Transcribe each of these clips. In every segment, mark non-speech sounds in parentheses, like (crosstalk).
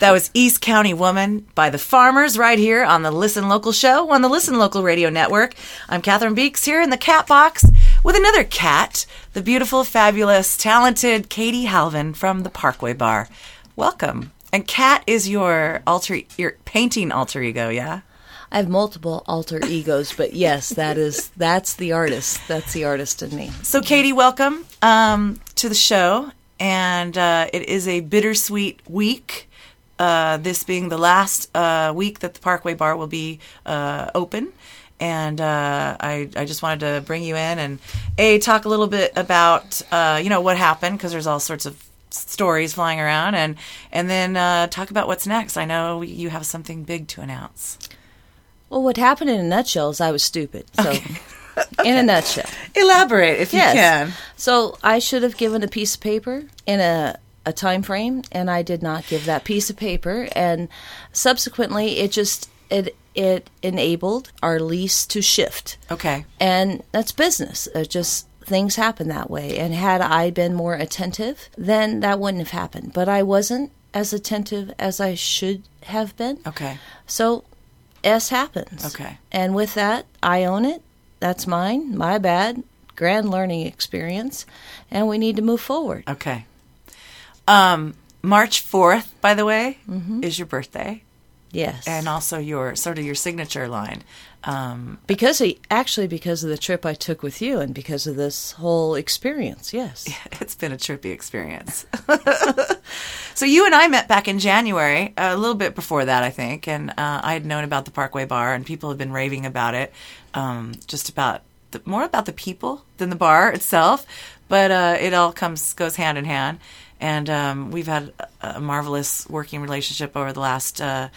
That was East County Woman by the Farmers right here on the Listen Local show on the Listen Local Radio Network. I'm Catherine Beeks here in the cat box with another cat, the beautiful, fabulous, talented Katie Halvin from the Parkway Bar. Welcome. And Cat is your alter your painting alter ego, yeah? I have multiple alter egos, but yes, that is that's the artist. That's the artist in me. So, Katie, welcome um, to the show. And uh, it is a bittersweet week. Uh, this being the last uh, week that the Parkway Bar will be uh, open. And uh, I, I just wanted to bring you in and a talk a little bit about uh, you know what happened because there's all sorts of stories flying around and and then uh, talk about what's next. I know you have something big to announce. Well, what happened in a nutshell is I was stupid. So, Okay. (laughs) in a nutshell, Elaborate if yes. you can. So I should have given a piece of paper in a a time frame, and I did not give that piece of paper. And subsequently, it just it it enabled our lease to shift. Okay. and that's business. It just things happen that way. And had I been more attentive, then that wouldn't have happened. But I wasn't as attentive as I should have been. Okay. So S happens. Okay. And with that, I own it. That's mine. My bad. Grand learning experience. And we need to move forward. Okay. Um, March fourth, by the way, is your birthday, Yes. and also your sort of your signature line. Um, because he, actually because of the trip I took with you and because of this whole experience. Yes. Yeah, (laughs) it's been a trippy experience. (laughs) so you and I met back in January, a little bit before that, I think, and uh, I had known about the Parkway Bar, and people had been raving about it, um, just about the, more about the people than the bar itself. But uh, it all comes goes hand in hand, and um, we've had a, marvelous working relationship over the last. Uh,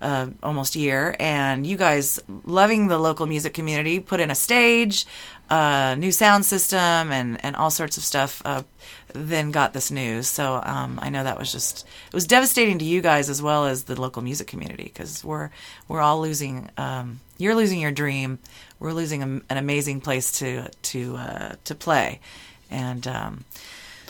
uh, almost year, and you guys loving the local music community, put in a stage, uh, new sound system, and and all sorts of stuff. Uh, then got this news, so um, I know that was just it was devastating to you guys as well as the local music community because we're we're all losing. Um, you're losing your dream. We're losing a, an amazing place to to uh, to play, and um,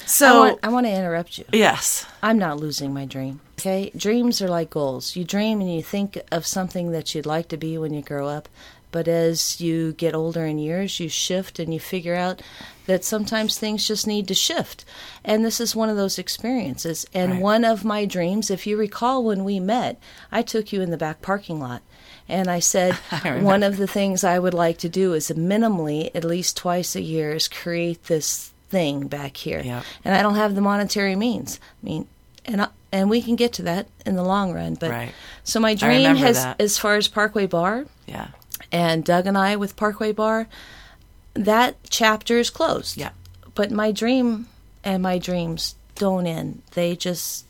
so I want, I want to interrupt you. yes, I'm not losing my dream. Okay? Dreams are like goals. You dream and you think of something that you'd like to be when you grow up. But as you get older in years, you shift and you figure out that sometimes things just need to shift. And this is one of those experiences. And Right. one of my dreams, if you recall when we met, I took you in the back parking lot. And I said, (laughs) remember. one of the things I would like to do is minimally, at least twice a year, is create this thing back here. Yeah. And I don't have the monetary means. I mean, and I, and we can get to that in the long run. But Right. so my dream has, that. as far as Parkway Bar yeah, and Doug and I with Parkway Bar, that chapter is closed. yeah. But my dream and my dreams don't end. They just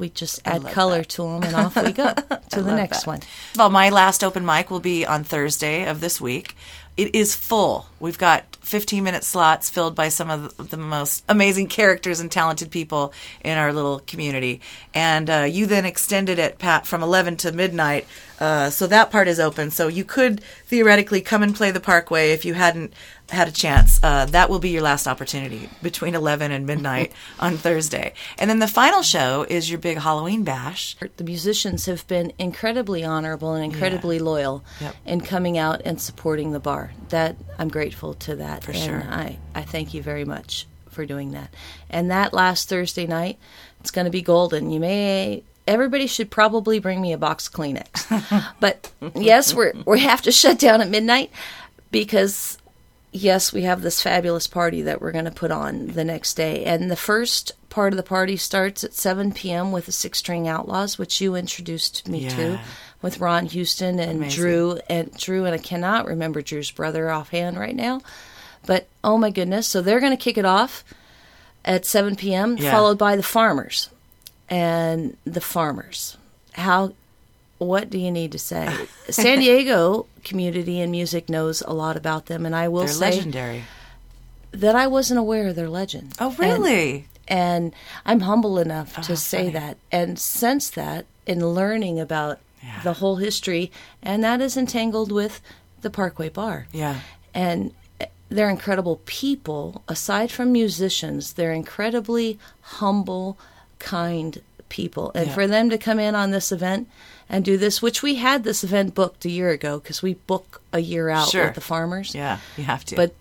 we just add color that. to them, and off we go (laughs) to the next that. one. Well, my last open mic will be on Thursday of this week. It is full. We've got 15 minute slots filled by some of the, the most amazing characters and talented people in our little community. And uh, you then extended it, Pat, from 11 to midnight. Uh, so that part is open. So you could theoretically come and play the Parkway if you hadn't had a chance. Uh, that will be your last opportunity between 11 and midnight (laughs) on Thursday. And then the final show is your big Halloween bash. The musicians have been incredibly honorable and incredibly loyal Yep. in coming out and supporting the bar. That I'm grateful to that, For and sure. I I thank you very much for doing that. And that last Thursday night, it's going to be golden. You may. Everybody should probably bring me a box of Kleenex. (laughs) but yes, we're we have to shut down at midnight because yes, we have this fabulous party that we're going to put on the next day. And the first part of the party starts at 7 p.m. with the Six String Outlaws, which you introduced me to with Ron Houston and Amazing. Drew and Drew and I cannot remember Drew's brother offhand right now. But oh my goodness, so they're going to kick it off at 7 p.m. Yeah. followed by the farmers. And the farmers. How what do you need to say? (laughs) San Diego community and music knows a lot about them, and I will They're say legendary. that I wasn't aware of their legend. Oh, really? And, I'm humble enough oh, to Oh, say funny. that, and since that, in learning about Yeah. the whole history, and that is entangled with the Parkway Bar yeah. and they're incredible people. Aside from musicians, they're incredibly humble, kind people. And Yeah. for them to come in on this event and do this, which we had this event booked a year ago because we book a year out Sure. with the farmers. Yeah, you have to. But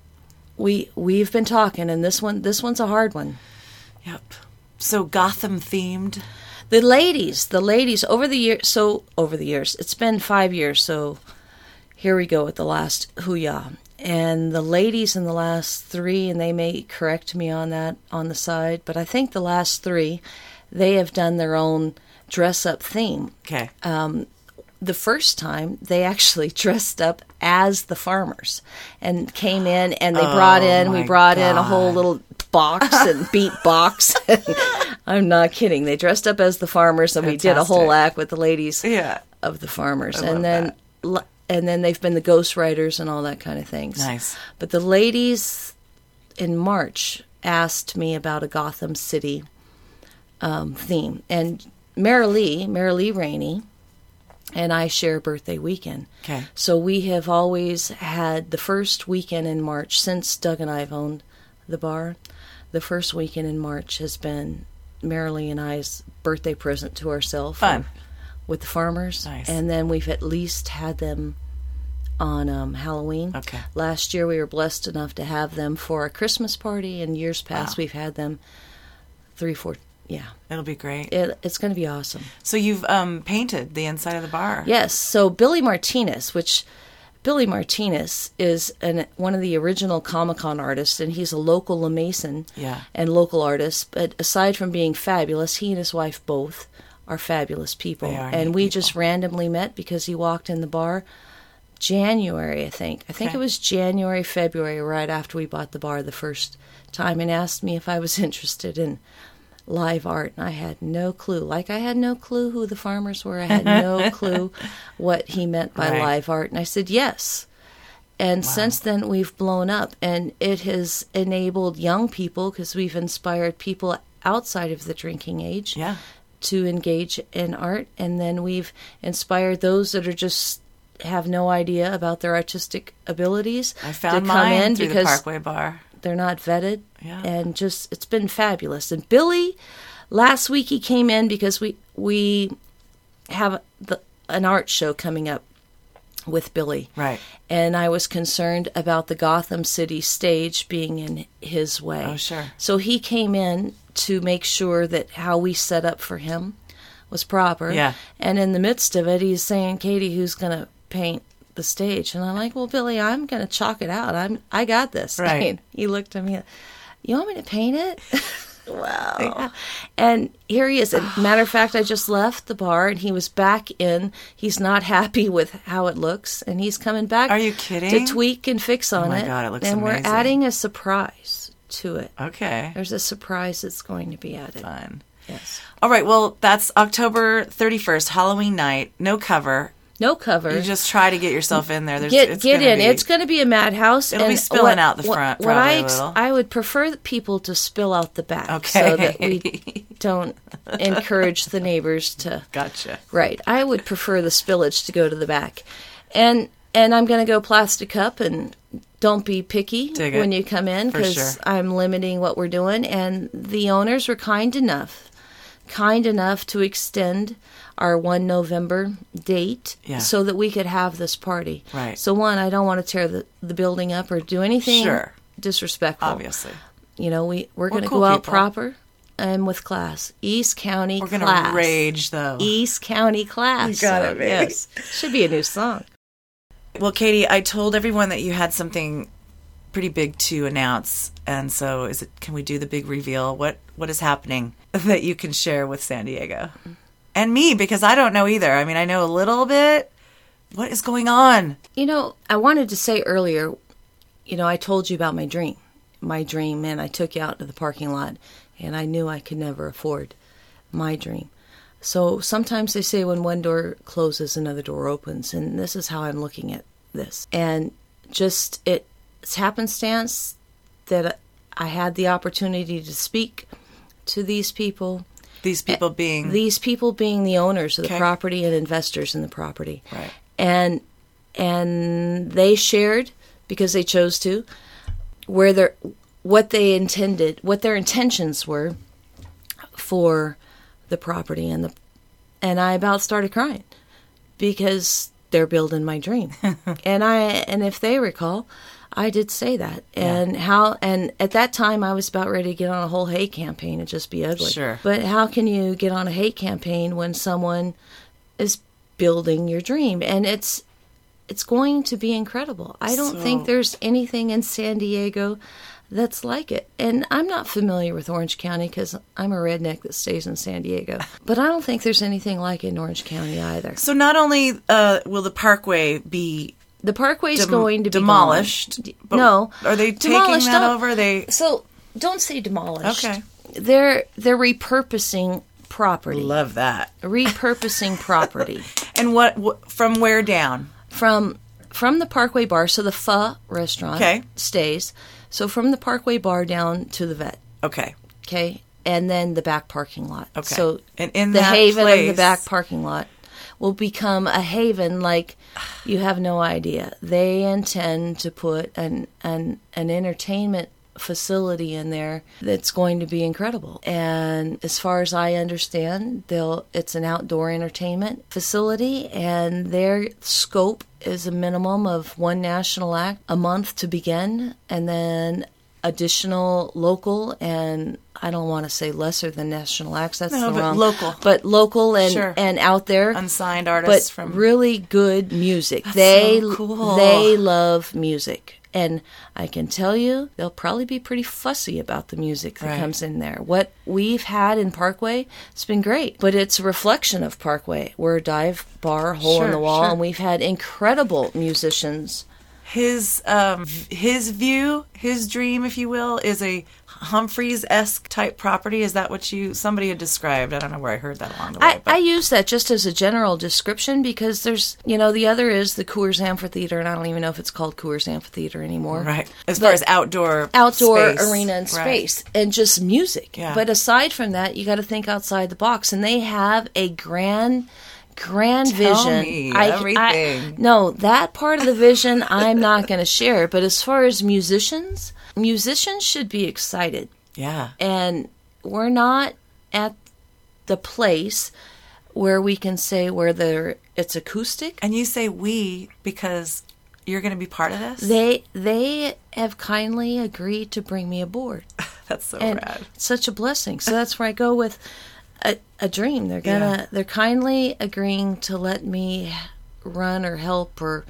we we've been talking, and this one this one's a hard one. yep. So Gotham themed. The ladies, the ladies over the years. So over the years, it's been five years. So here we go with the last Huya. And the ladies in the last three, and they may correct me on that on the side, but I think the last three, they have done their own dress up theme. Okay. The first time, they actually (laughs) dressed up as the farmers and came in, and they brought in, we Oh brought in a whole little box (laughs) and beat box. (laughs) I'm not kidding. They dressed up as the farmers, and we did a whole act with the ladies yeah. of the farmers, I and then l- and then they've been the ghostwriters and all that kind of things. Nice. But the ladies in March asked me about a Gotham City um, theme, and Marilee, Marilee Rainey, and I share birthday weekend. Okay. So we have always had the first weekend in March since Doug and I have owned the bar. The first weekend in March has been Marilee and I's birthday present to ourselves Fun. with the farmers. Nice. And then we've at least had them on um, Halloween. Okay. Last year we were blessed enough to have them for a Christmas party, and years past Wow. we've had them three, four. Yeah, It'll be great. it, it's going to be awesome. so you've um, painted the inside of the bar. Yes. So Billy Martinez, which Billy Martinez is an, one of the original Comic Con artists, and he's a local La Mesan Yeah. and local artist. But aside from being fabulous, he and his wife both are fabulous people. They are and we people. just randomly met because he walked in the bar January, I think. I think Okay. it was January, February, right after we bought the bar the first time, and asked me if I was (laughs) interested in live art. And I had no clue. Like I had no clue who the farmers were. I had no (laughs) clue what he meant by Right. live art. And I said, yes. And since then, we've blown up, and it has enabled young people because we've inspired people outside of the drinking age Yeah. to engage in art, and then we've inspired those that are just have no idea about their artistic abilities I found to come mine in through the because Parkway Bar. They're not vetted, Yeah. and just it's been fabulous. And Billy, last week he came in because we we have the, an art show coming up with Billy, Right. and I was concerned about the Gotham City stage being in his way. Oh, sure. So he came in to make sure that how we set up for him was proper. Yeah. And in the midst of it, he's saying, "Katie, who's going to paint the stage?" And I'm like, "Well, Billy, I'm going to chalk it out. I'm I got this." (laughs) Right. And he looked at me. You want me to paint it? (laughs) wow. And here he is. Matter of fact, I just left the bar and he was back in. He's not happy with how it looks, and he's coming back. Are you kidding? To tweak and fix oh on my it. God, it looks and amazing. we're adding a surprise to it. Okay. There's a surprise that's going to be added. Fun. Yes. All right. Well, that's October 31st, Halloween night. No cover. No cover. You just try to get yourself in there. There's, get it's get in. be- it's going to be a madhouse. It'll be spilling what- out the front What, probably I a ex- little. I would prefer people to spill out the back, Okay. so that we don't (laughs) encourage the neighbors to. Gotcha. Right. I would prefer the spillage to go to the back, and and I'm going to go plastic cup and. Don't be picky when you come in because sure. I'm limiting what we're doing. And the owners were kind enough, kind enough to extend our 1 November date Yeah. so that we could have this party. Right. So, one, I don't want to tear the, the building up or do anything Sure. disrespectful. Obviously. You know, we, we're going to cool go out people. proper and with class. East County class. We're going to rage, though. East County class. You got it, So, baby. Yes. Should be a new song. Well, Katie, I told everyone that you had something pretty big to announce, and so is it? Can we do the big reveal? What What is happening (laughs) that you can share with San Diego and me? Because I don't know either. I mean, I know a little bit. What is going on? You know, I wanted to say earlier, you know, I told you about my dream. My dream, and I took you out to the parking lot, and I knew I could never afford my dream. So sometimes they say when one door closes, another door opens, and this is how I'm looking at this. And just it, it's happenstance that I had the opportunity to speak to these people. These eh, people being These people being the owners of the Okay. property and investors in the property right. and and they shared because they chose to where their what they intended what their intentions were for the property and the and I about started crying because they're building my dream. (laughs) and I and if they recall, I did say that. And how and at that time I was about ready to get on a whole hate campaign and just be ugly. Sure. But how can you get on a hate campaign when someone is building your dream? And it's it's going to be incredible. I don't So- think there's anything in San Diego that's like it. And I'm not familiar with Orange County because I'm a redneck that stays in San Diego. (laughs) But I don't think there's anything like it in Orange County either. So not only uh, will the parkway be The parkway's dem- going to be demolished, no, are they taking Demolished, that over? They So don't say demolished. Okay. They're they're repurposing property. love that. repurposing (laughs) property And what wh- from where down? from from the Parkway Bar. So the Pho restaurant Okay. stays. So from the Parkway Bar down to the vet. Okay. Okay. And then the back parking lot. Okay. So And in the that haven of the back parking lot will become a haven like you have no idea. They intend to put an an an entertainment facility in there that's going to be incredible. And as far as I understand, they'll it's an outdoor entertainment facility and their scope is a minimum of one national act a month to begin and then additional local and I don't want to say lesser than national acts. That's No, the but wrong local. but local and Sure. and out there Unsigned but artists from really good music. they so cool. they love music. And I can tell you, they'll probably be pretty fussy about the music that Right. comes in there. What we've had in Parkway, it's been great, but it's a reflection of Parkway. We're a dive bar, hole in the wall, sure. and we've had incredible musicians. his um his view, his dream, if you will, is a Humphreys esque type property. Is that what you somebody had described? I don't know where I heard that along the way. I, I use that just as a general description because there's, you know, the other is the Coors Amphitheater, and I don't even know if it's called Coors Amphitheater anymore. right. As far as outdoor outdoor space. arena and Right. space and just music. Yeah. But aside from that, you got to think outside the box, and they have a grand. Grand Tell vision. me I, everything. no, that part of the vision I'm not going to share. But as far as musicians, musicians should be excited, Yeah. and we're not at the place where we can say where there it's acoustic. And you say we because you're going to be part of this. They they have kindly agreed to bring me aboard. (laughs) That's so and rad. such a blessing. So that's where I go with a, a dream. They're gonna Yeah. they're kindly agreeing to let me run or help or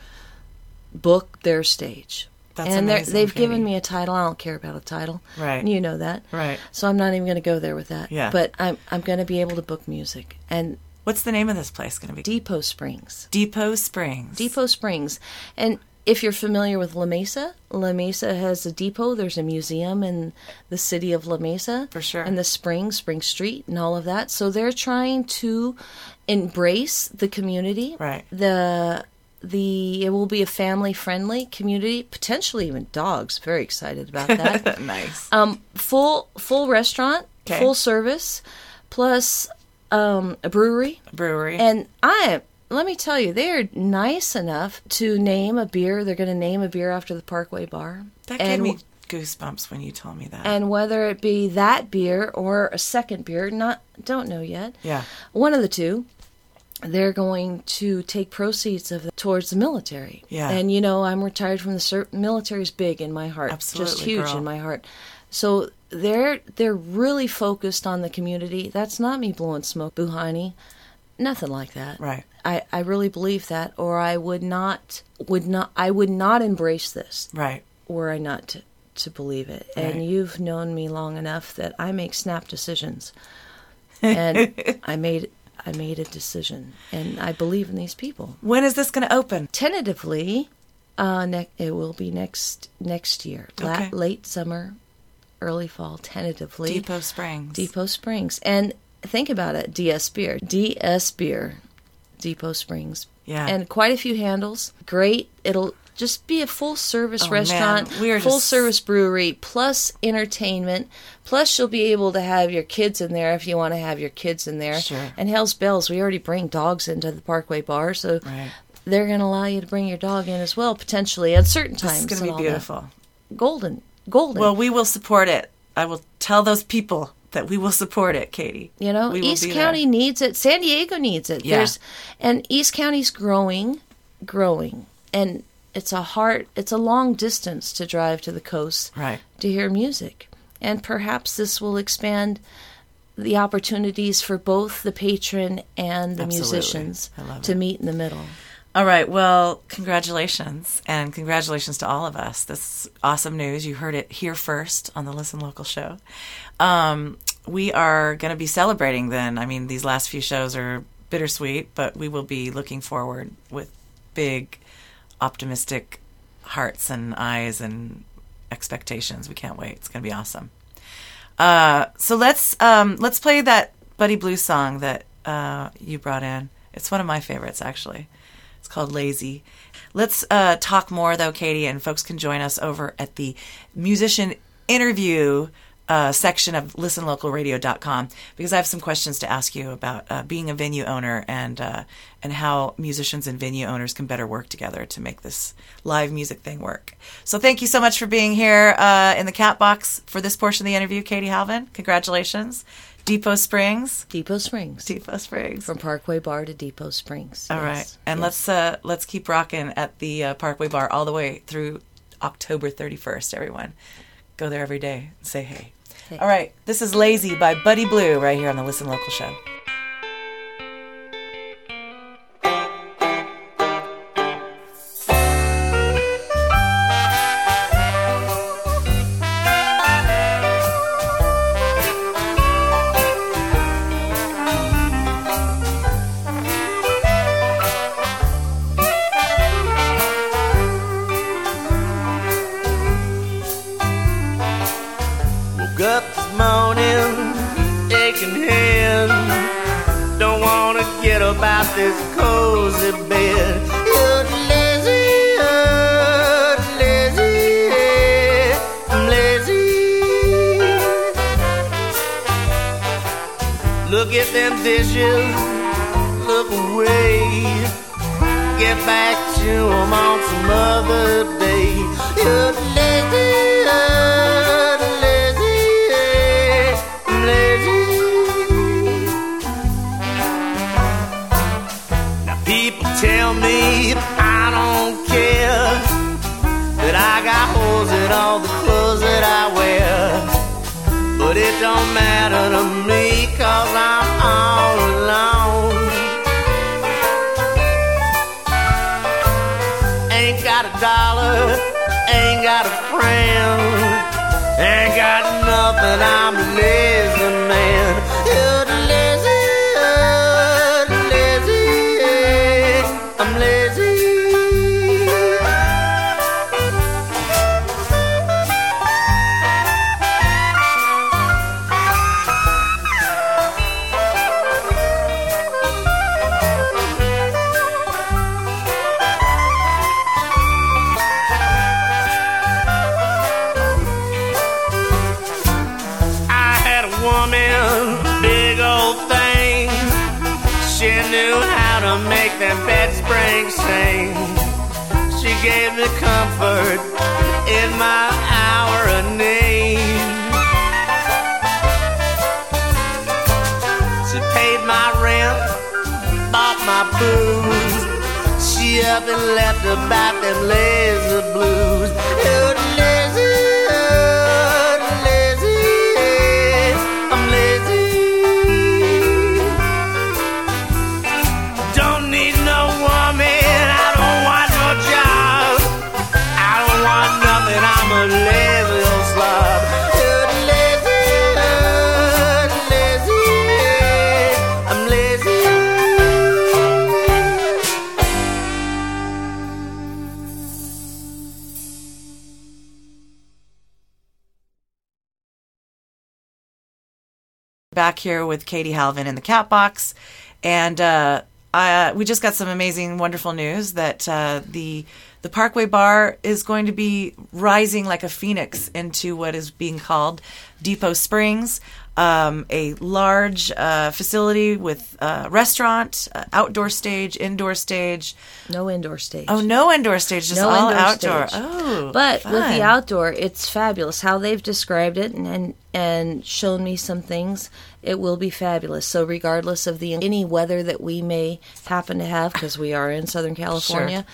book their stage. That's and amazing, they've Katie. given me a title. I don't care about a title. Right. You know that. Right. So I'm not even going to go there with that. Yeah. But I'm I'm going to be able to book music and What's the name of this place going to be? Depot Springs. Depot Springs. Depot Springs. And if you're familiar with La Mesa, La Mesa has a depot. There's a museum in the city of La Mesa. For sure. And the Spring, Spring Street, and all of that. So they're trying to embrace the community. Right. The the it will be a family friendly community, potentially even dogs. Very excited about that. (laughs) nice. um, full full restaurant, Okay. full service, plus um, a brewery. a Brewery. And I, let me tell you, they're nice enough to name a beer. They're going to name a beer after the Parkway Bar. that and, gave me goosebumps when you told me that. and whether it be that beer or a second beer, not don't know yet. yeah. One of the two. They're going to take proceeds of towards the military. Yeah. And you know, I'm retired from the ser- military's big in my heart. Absolutely, just huge girl. in my heart. So they're they're really focused on the community. That's not me blowing smoke, Buhani. Nothing like that. Right. I, I really believe that, or I would not would not I would not embrace this Right. were I not to, to believe it. Right. And you've known me long enough that I make snap decisions, (laughs) and I made I made a decision, and I believe in these people. When is this going to open? Tentatively, uh, ne- it will be next next year, La- Okay. late summer, early fall. Tentatively, Depot Springs. Depot Springs. And think about it, DS Beer. DS Beer, Depot Springs. Yeah. And quite a few handles. Great. It'll just be a full service Oh, restaurant, man. We are full just- service brewery, plus entertainment. Plus, you'll be able to have your kids in there if you want to have your kids in there. Sure. And Hell's Bells, we already bring dogs into the Parkway Bar, so Right. they're going to allow you to bring your dog in as well, potentially at certain times. It's going to be that. beautiful. Golden. Golden. Well, we will support it. I will tell those people that we will support it, Katie. You know, East County there. needs it. San Diego needs it. Yeah. There's and East County's growing, growing, and it's a hard, it's a long distance to drive to the coast Right. to hear music, and perhaps this will expand the opportunities for both the patron and the Absolutely. musicians to meet in the middle. All right. Well, congratulations. And congratulations to all of us. This is awesome news. You heard it here first on the Listen Local show. Um, we are going to be celebrating then. I mean, these last few shows are bittersweet, but we will be looking forward with big, optimistic hearts and eyes and expectations. We can't wait. It's going to be awesome. Uh, so let's um, let's play that Buddy Blue song that uh, you brought in. It's one of my favorites, actually. It's called Lazy. Let's uh, talk more, though, Katie, and folks can join us over at the musician interview uh, section of listenlocalradio.com because I have some questions to ask you about uh, being a venue owner and uh, and how musicians and venue owners can better work together to make this live music thing work. So thank you so much for being here uh, in the cat box for this portion of the interview, Katie Halvin. Congratulations. Depot Springs. Depot Springs. Depot Springs. From Parkway Bar to Depot Springs. All Yes, right, and yes. let's uh, let's keep rocking at the uh, Parkway Bar all the way through October 31st. Everyone, go there every day and say hey. All right, this is Lazy by Buddy Blue right here on the Listen Local show. And left about them lazy blues. Back here with Katie Halvin in the cat box, and uh, I, we just got some amazing, wonderful news that uh, the the Parkway Bar is going to be rising like a phoenix into what is being called Depot Springs. Um, a large uh, facility with uh, restaurant, uh, outdoor stage, indoor stage. No indoor stage. Oh, no indoor stage, just No all outdoor. stage. Oh, But with the outdoor, it's fabulous. How they've described it and, and and shown me some things, it will be fabulous. So regardless of the any weather that we may happen to have, because we are in Southern California,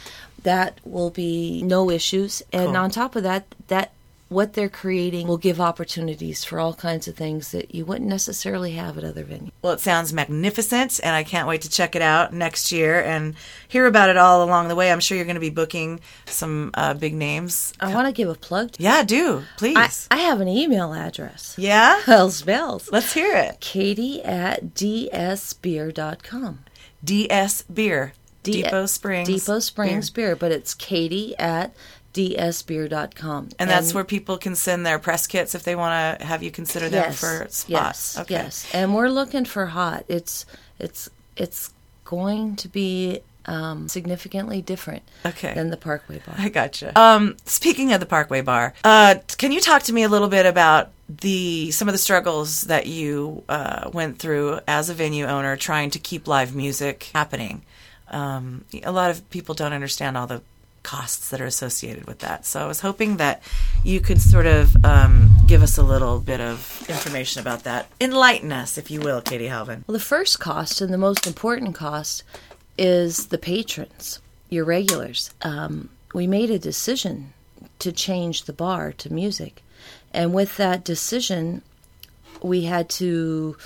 that will be no issues. And Cool. on top of that, that what they're creating will give opportunities for all kinds of things that you wouldn't necessarily have at other venues. Well, it sounds magnificent, and I can't wait to check it out next year and hear about it all along the way. I'm sure you're going to be booking some uh, big names. I want to give a plug. To Yeah, do please. I, I have an email address. yeah, (laughs) Hells bells. let's hear it. Katie at dsbeer.com. DS Beer, D- Depot Springs, Depot Springs Beer. beer. but it's Katie at dsbeer.com. and that's where people can send their press kits if they want to have you consider them yes, for spots. Yes, okay. yes, and we're looking for hot. It's it's it's going to be um, significantly different Okay. than the Parkway Bar. I gotcha. Um, speaking of the Parkway Bar, uh, can you talk to me a little bit about the some of the struggles that you uh, went through as a venue owner trying to keep live music happening? Um, a lot of people don't understand all the costs that are associated with that. So I was hoping that you could sort of um, give us a little bit of information about that. Enlighten us, if you will, Katie Halvin. Well, the first cost and the most important cost is the patrons, your regulars. Um, we made a decision to change the bar to music. And with that decision, we had to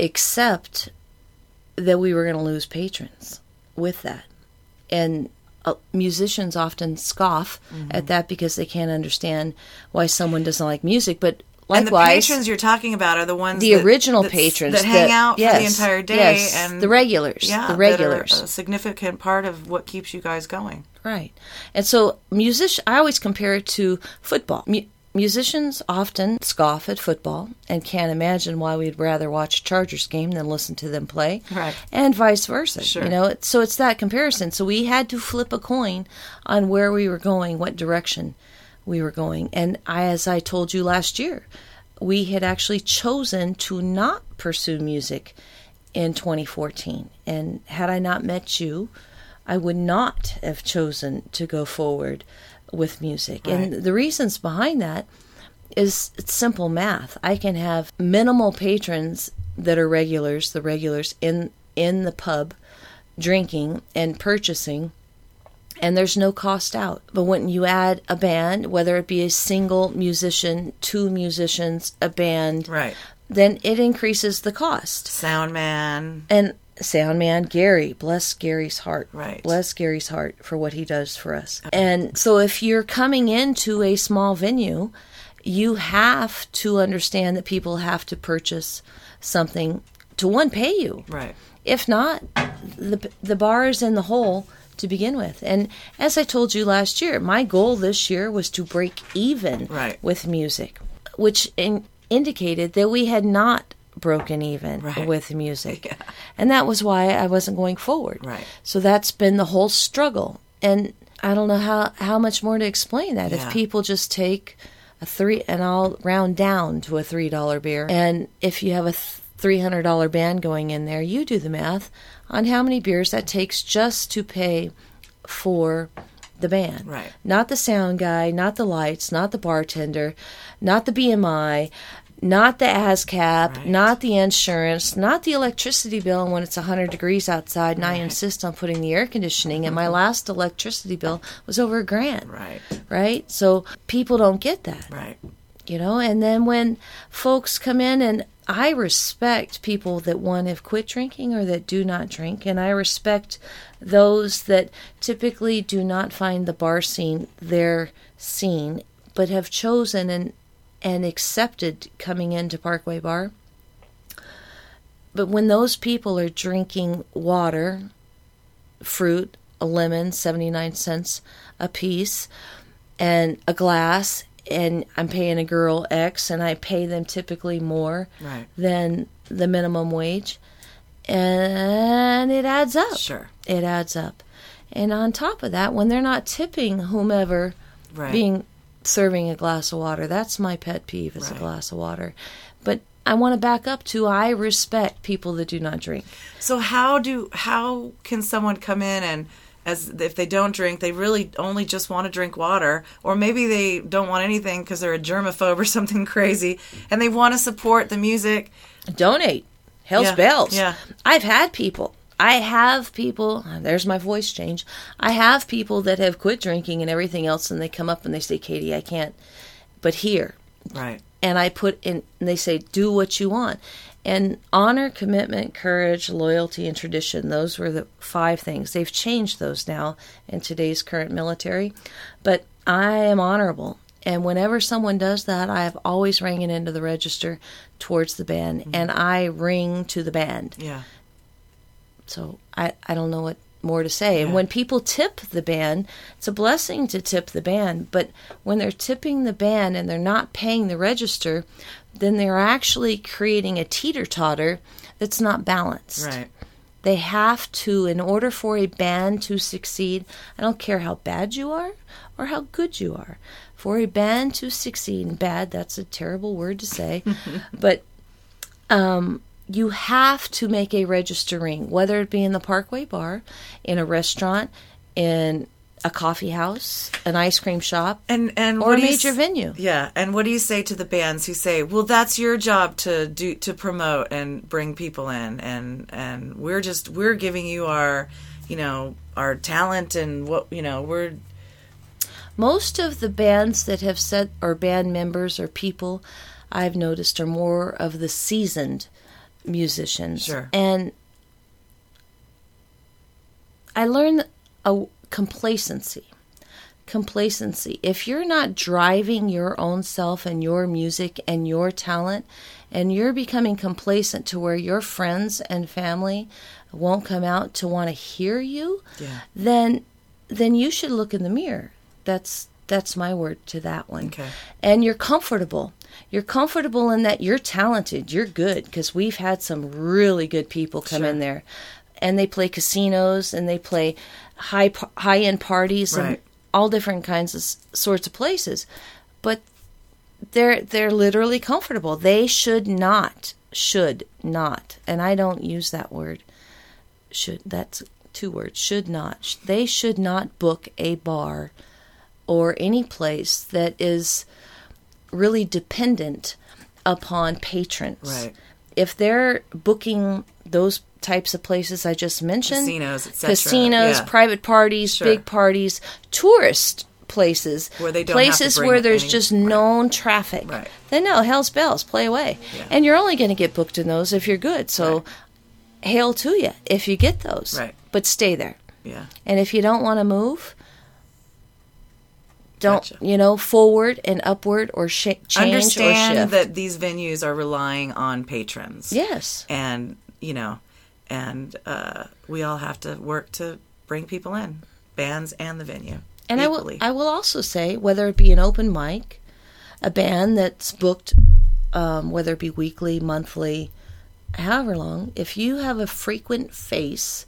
accept that we were going to lose patrons with that. And uh, musicians often scoff at that because they can't understand why someone doesn't like music. But And the patrons you're talking about are the ones the that- original patrons that hang that- out for the entire day yes, and the regulars, yeah, the regulars. a significant part of what keeps you guys going. Right. And so musician I always compare it to football. Musicians often scoff at football and can't imagine why we'd rather watch a Chargers game than listen to them play. Right. And vice versa. Sure. You know, so it's that comparison. So we had to flip a coin on where we were going, what direction we were going. And I as I told you last year, we had actually chosen to not pursue music in 2014. And had I not met you, I would not have chosen to go forward with music. And the reasons behind that is it's simple math. I can have minimal patrons that are regulars, the regulars in in the pub drinking and purchasing and there's no cost out. But when you add a band, whether it be a single musician, two musicians, a band, Right. then it increases the cost. Sound man. And sound man Gary, bless Gary's heart. Right. Bless Gary's heart for what he does for us. And so if you're coming into a small venue, you have to understand that people have to purchase something to one pay you. Right. If not, the the bar is in the hole to begin with. And as I told you last year, my goal this year was to break even Right. with music, which in, indicated that we had not broken even Right. with music. (laughs) And that was why I wasn't going forward. Right. So that's been the whole struggle. And I don't know how, how much more to explain that. Yeah. If people just take a three, and I'll round down to a $3 beer, and if you have a $300 band going in there, you do the math on how many beers that takes just to pay for the band. Right. Not the sound guy, not the lights, not the bartender, not the BMI, not the ASCAP, Right. not the insurance, not the electricity bill when it's 100 degrees outside and I insist on putting the air conditioning and my last electricity bill was over a grand. Right. Right? So people don't get that Right. you know and then when folks come in and i respect people that one have quit drinking or that do not drink and i respect those that typically do not find the bar scene their scene but have chosen and and accepted coming into parkway bar but when those people are drinking water fruit a lemon 79 cents a piece and a glass and I'm paying a girl X and I pay them typically more Right. than the minimum wage and it adds up. Sure. It adds up. And on top of that, when they're not tipping whomever Right. being serving a glass of water, that's my pet peeve is Right. a glass of water. But I want to back up to I respect people that do not drink. So how do how can someone come in and as if they don't drink, they really only just want to drink water, or maybe they don't want anything because they're a germaphobe or (laughs) something crazy, and they want to support the music. Donate. Hell's Yeah, bells. yeah. I've had people. I have people. There's my voice change. I have people that have quit drinking and everything else, and they come up and they say, "Katie, I can't." But here, Right. and I put in, and they say, do what you want. And honor, commitment, courage, loyalty, and tradition, those were the five things. They've changed those now in today's current military. But I am honorable. And whenever someone does that, I have always rang it into the register towards the band, mm-hmm. and I ring to the band. Yeah. So I, I don't know what more to say. And Yeah. when people tip the band, it's a blessing to tip the band. But when they're tipping the band and they're not paying the register, then they're actually creating a teeter totter that's not balanced. Right. They have to, in order for a band to succeed, I don't care how bad you are or how good you are, for a band to succeed, bad, that's a terrible word to say, (laughs) but um, you have to make a registering, whether it be in the Parkway Bar, in a restaurant, in a coffee house, an ice cream shop, And and or a you major s- venue. Yeah, and what do you say to the bands who say, "Well, that's your job to do to promote and bring people in, and and we're just we're giving you our, you know, our talent and what you know we're Most of the bands that have said, or band members or people I've noticed, are more of the seasoned musicians. Sure. And I learned a complacency. Complacency. If you're not driving your own self and your music and your talent, and you're becoming complacent to where your friends and family won't come out to want to hear you, Yeah. then then you should look in the mirror. That's that's my word to that one. Okay. And you're comfortable. You're comfortable in that you're talented. You're good because we've had some really good people come Sure. in there, and they play casinos and they play high high end parties and all different kinds of sorts of places, but they're they're literally comfortable. They should not should not, and I don't use that word. Should that's two words. Should not. They should not book a bar or any place that is really dependent upon patrons. Right. If they're booking those types of places I just mentioned, Casinos, casinos, Yeah. private parties, Sure. big parties, tourist places, where they don't places where there's any- just known traffic. Right. Then no, hell's bells, play away. Yeah. And you're only going to get booked in those if you're good. So Right. hail to you if you get those. Right. But stay there. yeah And if you don't want to move, don't Gotcha. you know forward and upward or sh- change or understand shift. that these venues are relying on patrons. yes, and you know, and uh, we all have to work to bring people in, bands and the venue. and I will. I will also say whether it be an open mic, a band that's booked, um, whether it be weekly, monthly, however long, if you have a frequent face,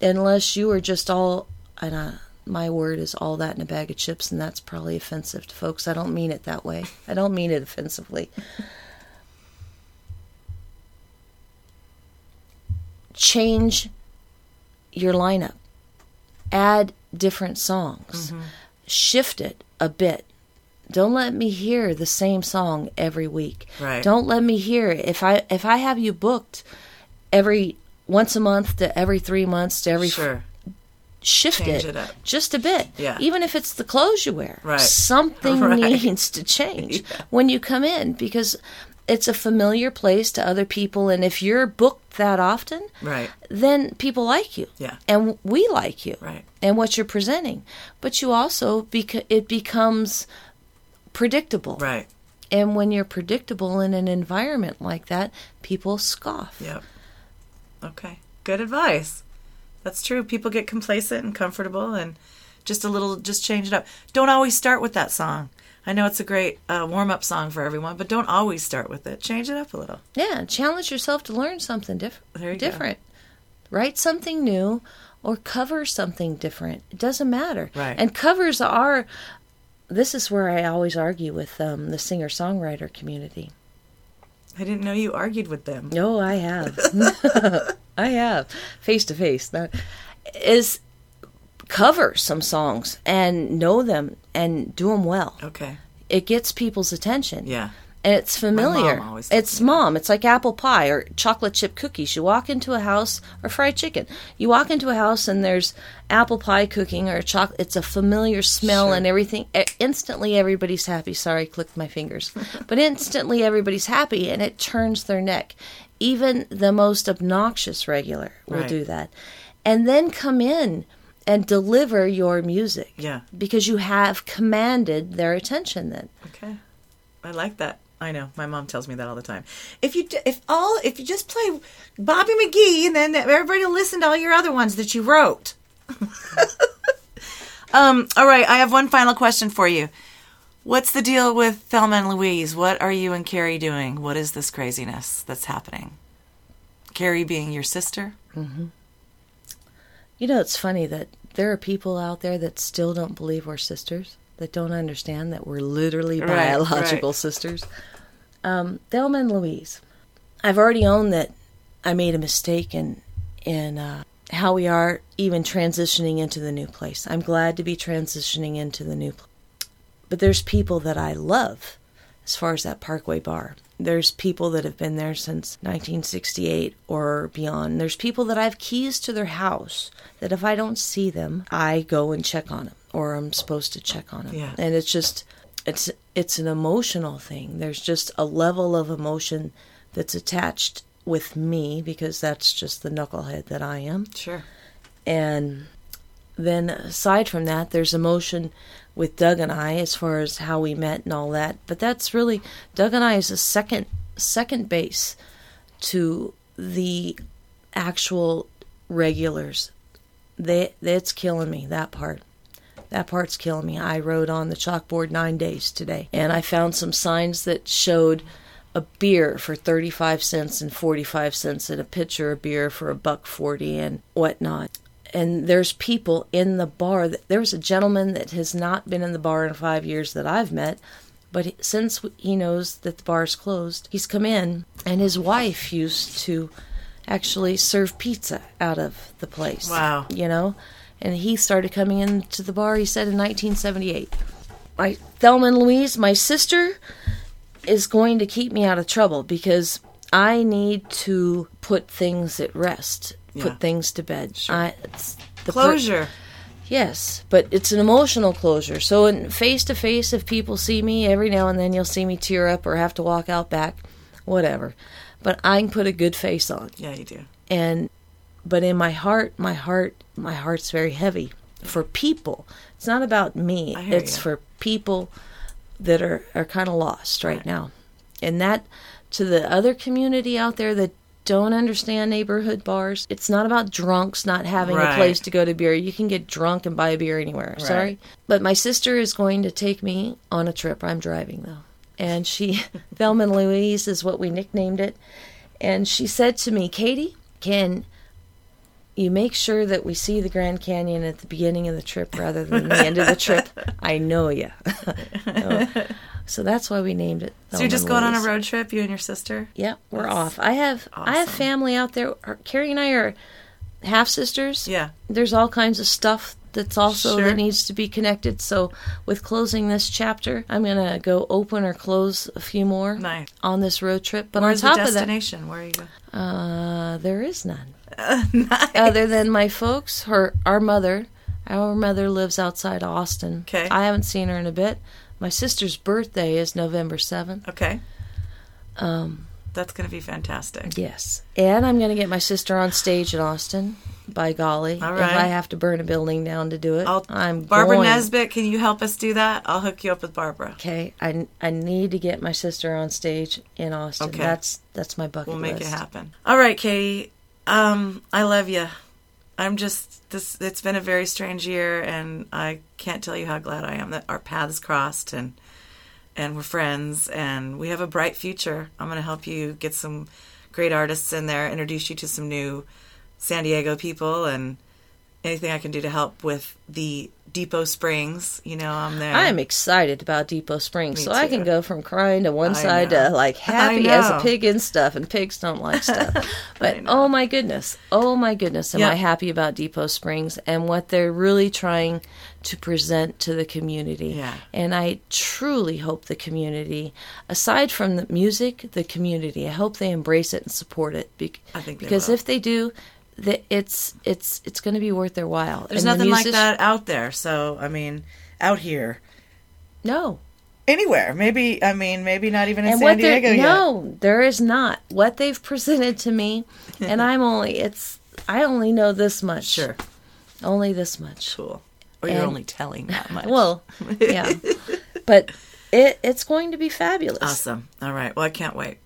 unless you are just all and uh, my word is all that in a bag of chips, and that's probably offensive to folks. I don't mean it that way. I don't mean it offensively. Change your lineup. Add different songs. Mm-hmm. Shift it a bit. Don't let me hear the same song every week. Right. Don't let me hear if I if I have you booked every once a month to every 3 months to every sure. Shift it, it up. just a bit. Yeah. Even if it's the clothes you wear. Right. Something (laughs) Right. needs to change (laughs) when you come in because it's a familiar place to other people and if you're booked that often, Right. then people like you. Yeah. And we like you. Right. And what you're presenting. But you also beca- it becomes predictable. Right. And when you're predictable in an environment like that, people scoff. Yep. Okay. Good advice. That's true. People get complacent and comfortable and just a little, just change it up. Don't always start with that song. I know it's a great uh, warm up song for everyone, but don't always start with it. Change it up a little. Yeah, challenge yourself to learn something diff- There you go. different. Write something new or cover something different. It doesn't matter. Right. And covers are. This is where I always argue with um, the singer songwriter community. I didn't know you argued with them. No, I have. (laughs) I have face to face. That is cover some songs and know them and do them well. Okay. It gets people's attention. Yeah. And it's familiar. mom always it's me mom. It's like apple pie or chocolate chip cookies. You walk into a house or fried chicken. You walk into a house and there's apple pie cooking or chocolate. It's a familiar smell Sure. and everything. Instantly, everybody's happy. Sorry, I clicked my fingers. (laughs) but instantly, everybody's happy and it turns their neck. Even the most obnoxious regular will Right. do that. And then come in and deliver your music. Yeah. Because you have commanded their attention then. Okay. I like that. I know. My mom tells me that all the time. If you if all if you just play Bobby McGee and then everybody will listen to all your other ones that you wrote. (laughs) um all right, I have one final question for you. What's the deal with Thelma and Louise? What are you and Carrie doing? What is this craziness that's happening? Carrie being your sister? You know, it's funny that there are people out there that still don't believe we're sisters, that don't understand that we're literally Right, biological right. sisters. Um, Thelma and Louise. I've already owned that I made a mistake in in uh, how we are even transitioning into the new place. I'm glad to be transitioning into the new place. But there's people that I love as far as that Parkway Bar. There's people that have been there since 1968 or beyond. There's people that I have keys to their house that if I don't see them, I go and check on them or I'm supposed to check on them. Yeah. And it's just it's it's an emotional thing. There's just a level of emotion that's attached with me because that's just the knucklehead that I am. Sure. And then aside from that, there's emotion with Doug and I as far as how we met and all that. But that's really Doug and I is a second second base to the actual regulars. They that's killing me that part. That part's killing me. I wrote on the chalkboard nine days today, and I found some signs that showed a beer for 35 cents and 45 cents and a pitcher of beer for a buck 40 and whatnot and there's people in the bar that there was a gentleman that has not been in the bar in five years that i've met but since he knows that the bar's closed he's come in and his wife used to actually serve pizza out of the place Wow. you know and he started coming into the bar he said in 1978 my thelma and louise my sister is going to keep me out of trouble because I need to put things at rest, Yeah. put things to bed. I, it's the per- Closure. yes, but it's an emotional closure. So, in face to face, if people see me every now and then, you'll see me tear up or have to walk out back, whatever. But I can put a good face on, yeah, you do. and but in my heart, my heart, my heart's very heavy for people. It's not about me. It's you. for people that are, are kind of lost right, Right. now. And that to the other community out there that don't understand neighborhood bars, it's not about drunks not having Right. a place to go to beer. You can get drunk and buy a beer anywhere. Sorry. But my sister is going to take me on a trip. I'm driving though. And she (laughs) Thelma and Louise is what we nicknamed it. And she said to me, Katie, can you make sure that we see the Grand Canyon at the beginning of the trip rather than the end of the trip. (laughs) I know you. (laughs) so that's why we named it. So you're just going on a road trip, you and your sister? Yeah, we're That's off. I have I have family out there. Carrie and I are half sisters. Yeah. There's all kinds of stuff that's also Sure. that needs to be connected. So with closing this chapter, I'm gonna go open or close a few more Nice. on this road trip. But Where's on the top of that, destination? Where are you going? uh, there is none. (laughs) nice. Other than my folks, her our mother, our mother lives outside Austin. Okay. I haven't seen her in a bit. My sister's birthday is November seventh. Okay. Um, That's going to be fantastic. yes, and I'm gonna get my sister on stage in Austin. By golly, All if. I have to burn a building down to do it, I'll, I'm Barbara going. Nesbitt, can you help us do that? I'll hook you up with Barbara. Okay, I, I need to get my sister on stage in Austin. Okay. That's that's my bucket We'll make list. it happen. All right, Katie. Um, I love you. I'm just this. It's been a very strange year, and I can't tell you how glad I am that our paths crossed and and we're friends, and we have a bright future. I'm going to help you get some great artists in there, introduce you to some new San Diego people, and anything I can do to help with the Depot Springs, you know, I'm there. I am excited about Depot Springs, Me so I can go from crying to one I side know. to like happy as a pig in stuff, and pigs don't like (laughs) stuff. But oh my goodness, oh my goodness, am Yeah. I happy about Depot Springs and what they're really trying to present to the community. Yeah. And I truly hope the community, aside from the music, the community, I hope they embrace it and support it. Bec- I think because will. if they do, that it's it's it's going to be worth their while. There's And the nothing like that out there. So, I mean, out here. No, Anywhere. Maybe, I mean, maybe not even in and San Diego yet. no, there is not. What they've (laughs) presented to me, (laughs) and I'm only it's I only know this much. Sure. only this much. Cool. Or you're only telling that much. Well, yeah, (laughs) but it it's going to be fabulous. Awesome. All right. Well, I can't wait.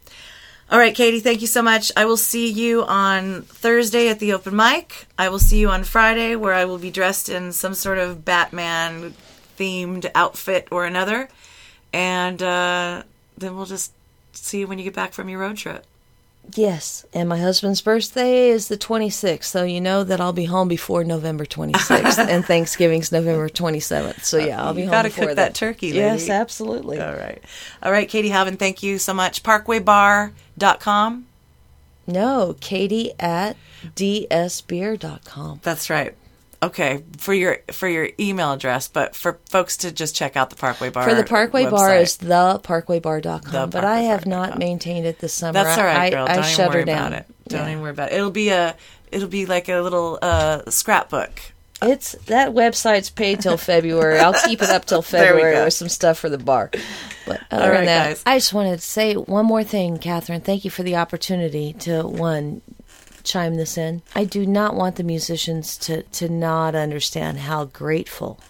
All right, Katie, thank you so much. I will see you on Thursday at the open mic. I will see you on Friday where I will be dressed in some sort of Batman themed outfit or another. And uh, then we'll just see you when you get back from your road trip. Yes, and my husband's birthday is the 26th, so you know that I'll be home before November 26th, (laughs) and Thanksgiving's November 27th. So uh, yeah, I'll be You home. gotta cook then. that turkey, Yes, absolutely. All right. All right, Katie Halvin, thank you so much. Parkwaybar.com. No, Katie at dsbeer.com. That's right. Okay, for your for your email address, but for folks to just check out the Parkway Bar. For the Parkway Bar website. is theparkwaybar.com, The but I have parkwaybar.com. not maintained it this summer. That's all right, I, girl. I, Don't I even shut worry her down. about it. Don't Yeah. even worry about it. It'll be a it'll be like a little uh, scrapbook. It's that website's paid till February. I'll keep it up till (laughs) February with some stuff for the bar. But other All right, than that, guys. I just wanted to say one more thing, Catherine. Thank you for the opportunity to one chime this in. I do not want the musicians to to not understand how grateful,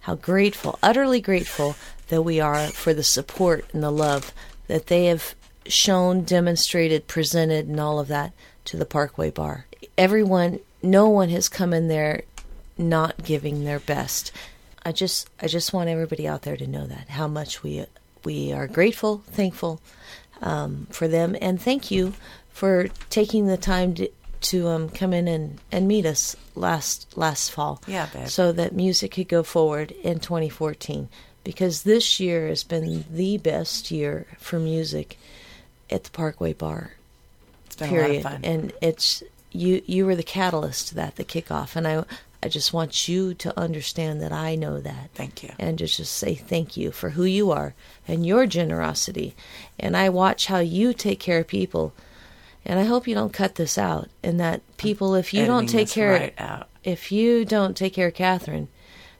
how grateful, utterly grateful that we are for the support and the love that they have shown, demonstrated, presented, and all of that to the Parkway Bar. Everyone, no one has come in there not giving their best. I just I just want everybody out there to know that how much we we are grateful, thankful um, for them, and thank you for taking the time to to um, come in and, and meet us last last fall. Yeah, babe. So that music could go forward in 2014 because this year has been the best year for music at the Parkway Bar It's been period. a lot of fun. And it's you you were the catalyst to that, the kickoff. And I I just want you to understand that I know that. Thank you. And to just say thank you for who you are and your generosity. And I watch how you take care of people. And I hope you don't cut this out. And that people, if you don't take care, right out. if you don't take care of Catherine,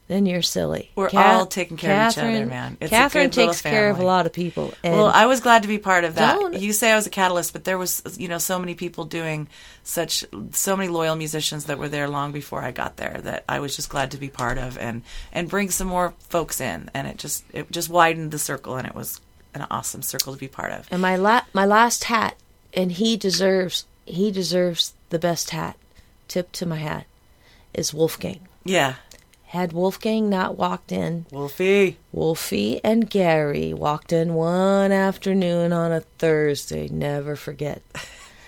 then you're silly. We're all taking care of each other, man. It's a Catherine takes care of a lot of people. And Well, I was glad to be part of that. You say I was a catalyst, but there was, you know, so many people doing such, so many loyal musicians that were there long before I got there that I was just glad to be part of and and bring some more folks in, and it just it just widened the circle, and it was an awesome circle to be part of. And my la- my last hat, and he deserves he deserves the best hat. Tip to my hat is Wolfgang. Yeah, Had Wolfgang not walked in, Wolfie. Wolfie and Gary walked in one afternoon on a Thursday. Never forget.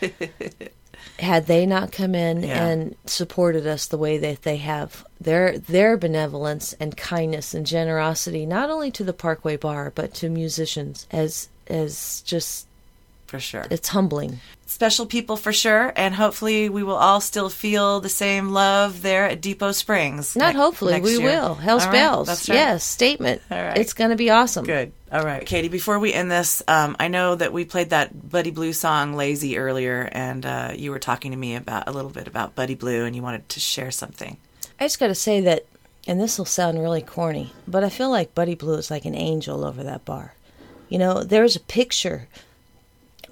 (laughs) Had they not come in Yeah. and supported us the way that they have, their their benevolence and kindness and generosity, not only to the Parkway Bar but to musicians, as as just For sure. it's humbling. Special people for sure, and hopefully we will all still feel the same love there at Depot Springs. Not ne- hopefully, we year. will. Hell's All bells. Right. Yes, statement. All right. It's going to be awesome. Good. All right, Katie. Before we end this, um, I know that we played that Buddy Blue song "Lazy" earlier, and uh, you were talking to me about a little bit about Buddy Blue, and you wanted to share something. I just got to say that, and this will sound really corny, but I feel like Buddy Blue is like an angel over that bar. You know, there's a picture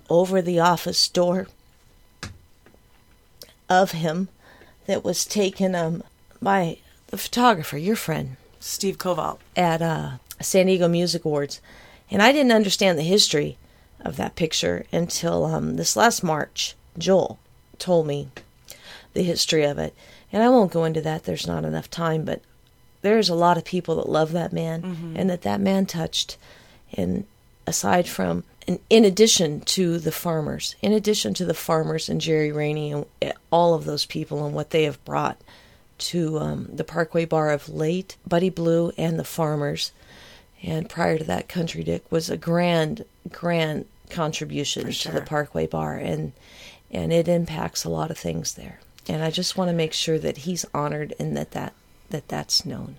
over the office door of him that was taken um, by the photographer, your friend, Steve Koval. at uh, San Diego Music Awards, and I didn't understand the history of that picture until um, this last March. Joel told me the history of it, and I won't go into that. There's not enough time, but there's a lot of people that love that man and that that man touched. And aside from, and in addition to the farmers, in addition to the farmers and Jerry Raney and all of those people and what they have brought to um, the Parkway Bar of late, Buddy Blue, and the Farmers. And prior to that, Country Dick was a grand, grand contribution sure. to the Parkway Bar, and and it impacts a lot of things there. And I just want to make sure that he's honored and that that, that that's known.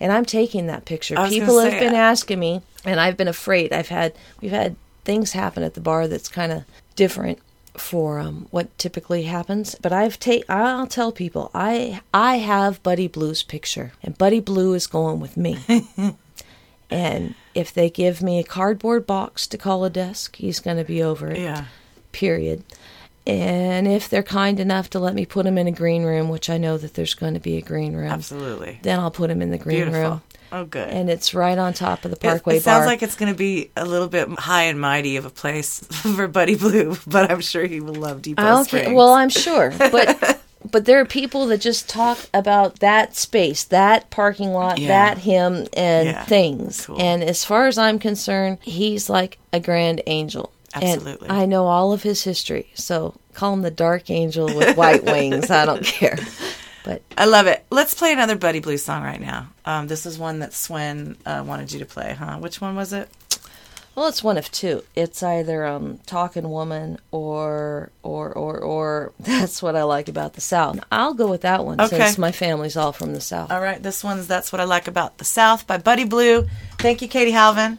And I'm taking that picture. I was gonna People have been asking me, and I've been afraid. I've had we've had things happen at the bar that's kind of different for um, what typically happens. But I've take I'll tell people I I have Buddy Blue's picture, and Buddy Blue is going with me. (laughs) and if they give me a cardboard box to call a desk, he's going to be over it. Yeah. Period. And if they're kind enough to let me put him in a green room, which I know that there's going to be a green room, Absolutely. then I'll put him in the green Beautiful. room. Oh, good. And it's right on top of the Parkway it, sounds Bar. like it's going to be a little bit high and mighty of a place (laughs) for Buddy Blue, (laughs) but I'm sure he will love Depot okay, Springs. well, I'm sure, (laughs) but but there are people that just talk about that space, that parking lot, Yeah. that him, and Yeah. things. Cool. And as far as I'm concerned, he's like a grand angel. And Absolutely. I know all of his history, so call him the dark angel with white wings. I don't care. But I love it. Let's play another Buddy Blue song right now. Um, this is one that Swen uh, wanted you to play, huh? Which one was it? Well, it's one of two. It's either um, Talking Woman or or or or (laughs) That's What I Like About the South. I'll go with that one Okay. since my family's all from the South. All right, this one's That's What I Like About the South by Buddy Blue. Thank you, Katie Halvin.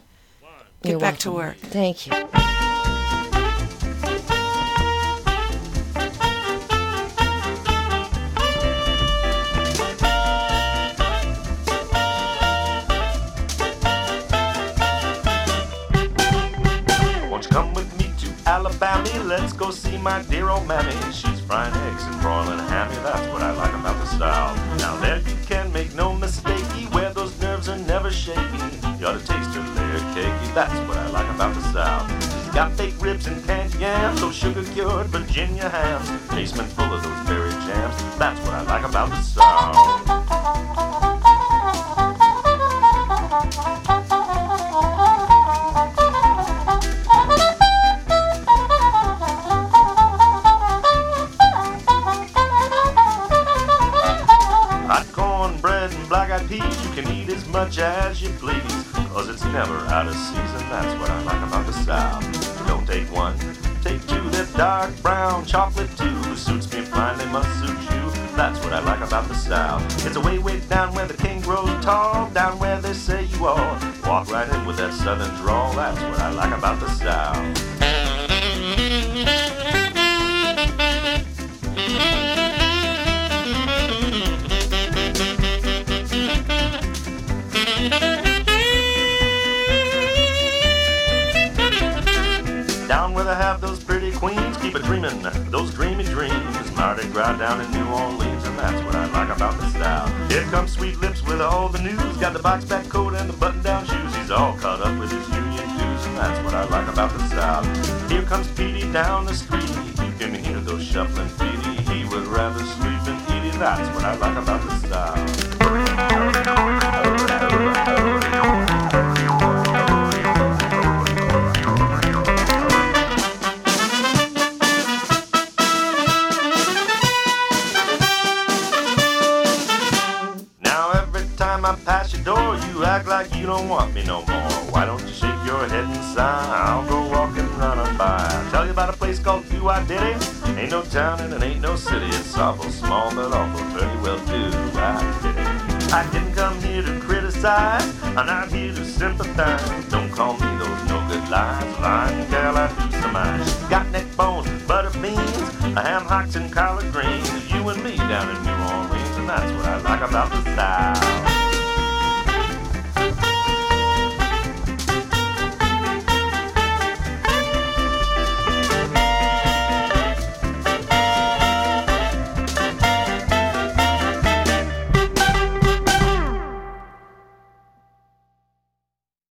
Get You're back to work. Thank you. Alabama? Let's go see my dear old mammy. She's frying eggs and broiling hammy. That's what I like about the style. Now there you can make no mistake. Where those nerves are never shaky. You ought to taste her layer cakey. That's what I like about the South. She's got baked ribs and candy yams, those sugar cured Virginia hams, basement full of those berry jams. That's what I like about the South. Season, that's what I like about the South. Don't take one, take two, that dark brown chocolate too, suits me fine, they must suit you, that's what I like about the South. It's a way, way down where the king grows tall, down where they say you are. walk right in with that southern drawl, that's what I like about the South. Down in New Orleans, and that's what I like about the style. Here comes Sweet Lips with all the news, got the box back coat and the button down shoes. He's all caught up with his union dues, and that's what I like about the style. Here comes Petey down the street, you can hear those shuffling feet. He would rather sleep than eat that's what I like about the style. I'm not here to sympathize. Don't call me those no good lies. Lying gal, I do some eyes. Got neck bones, butter beans, ham hocks and collard greens. You and me down in New Orleans, and that's what I like about the South.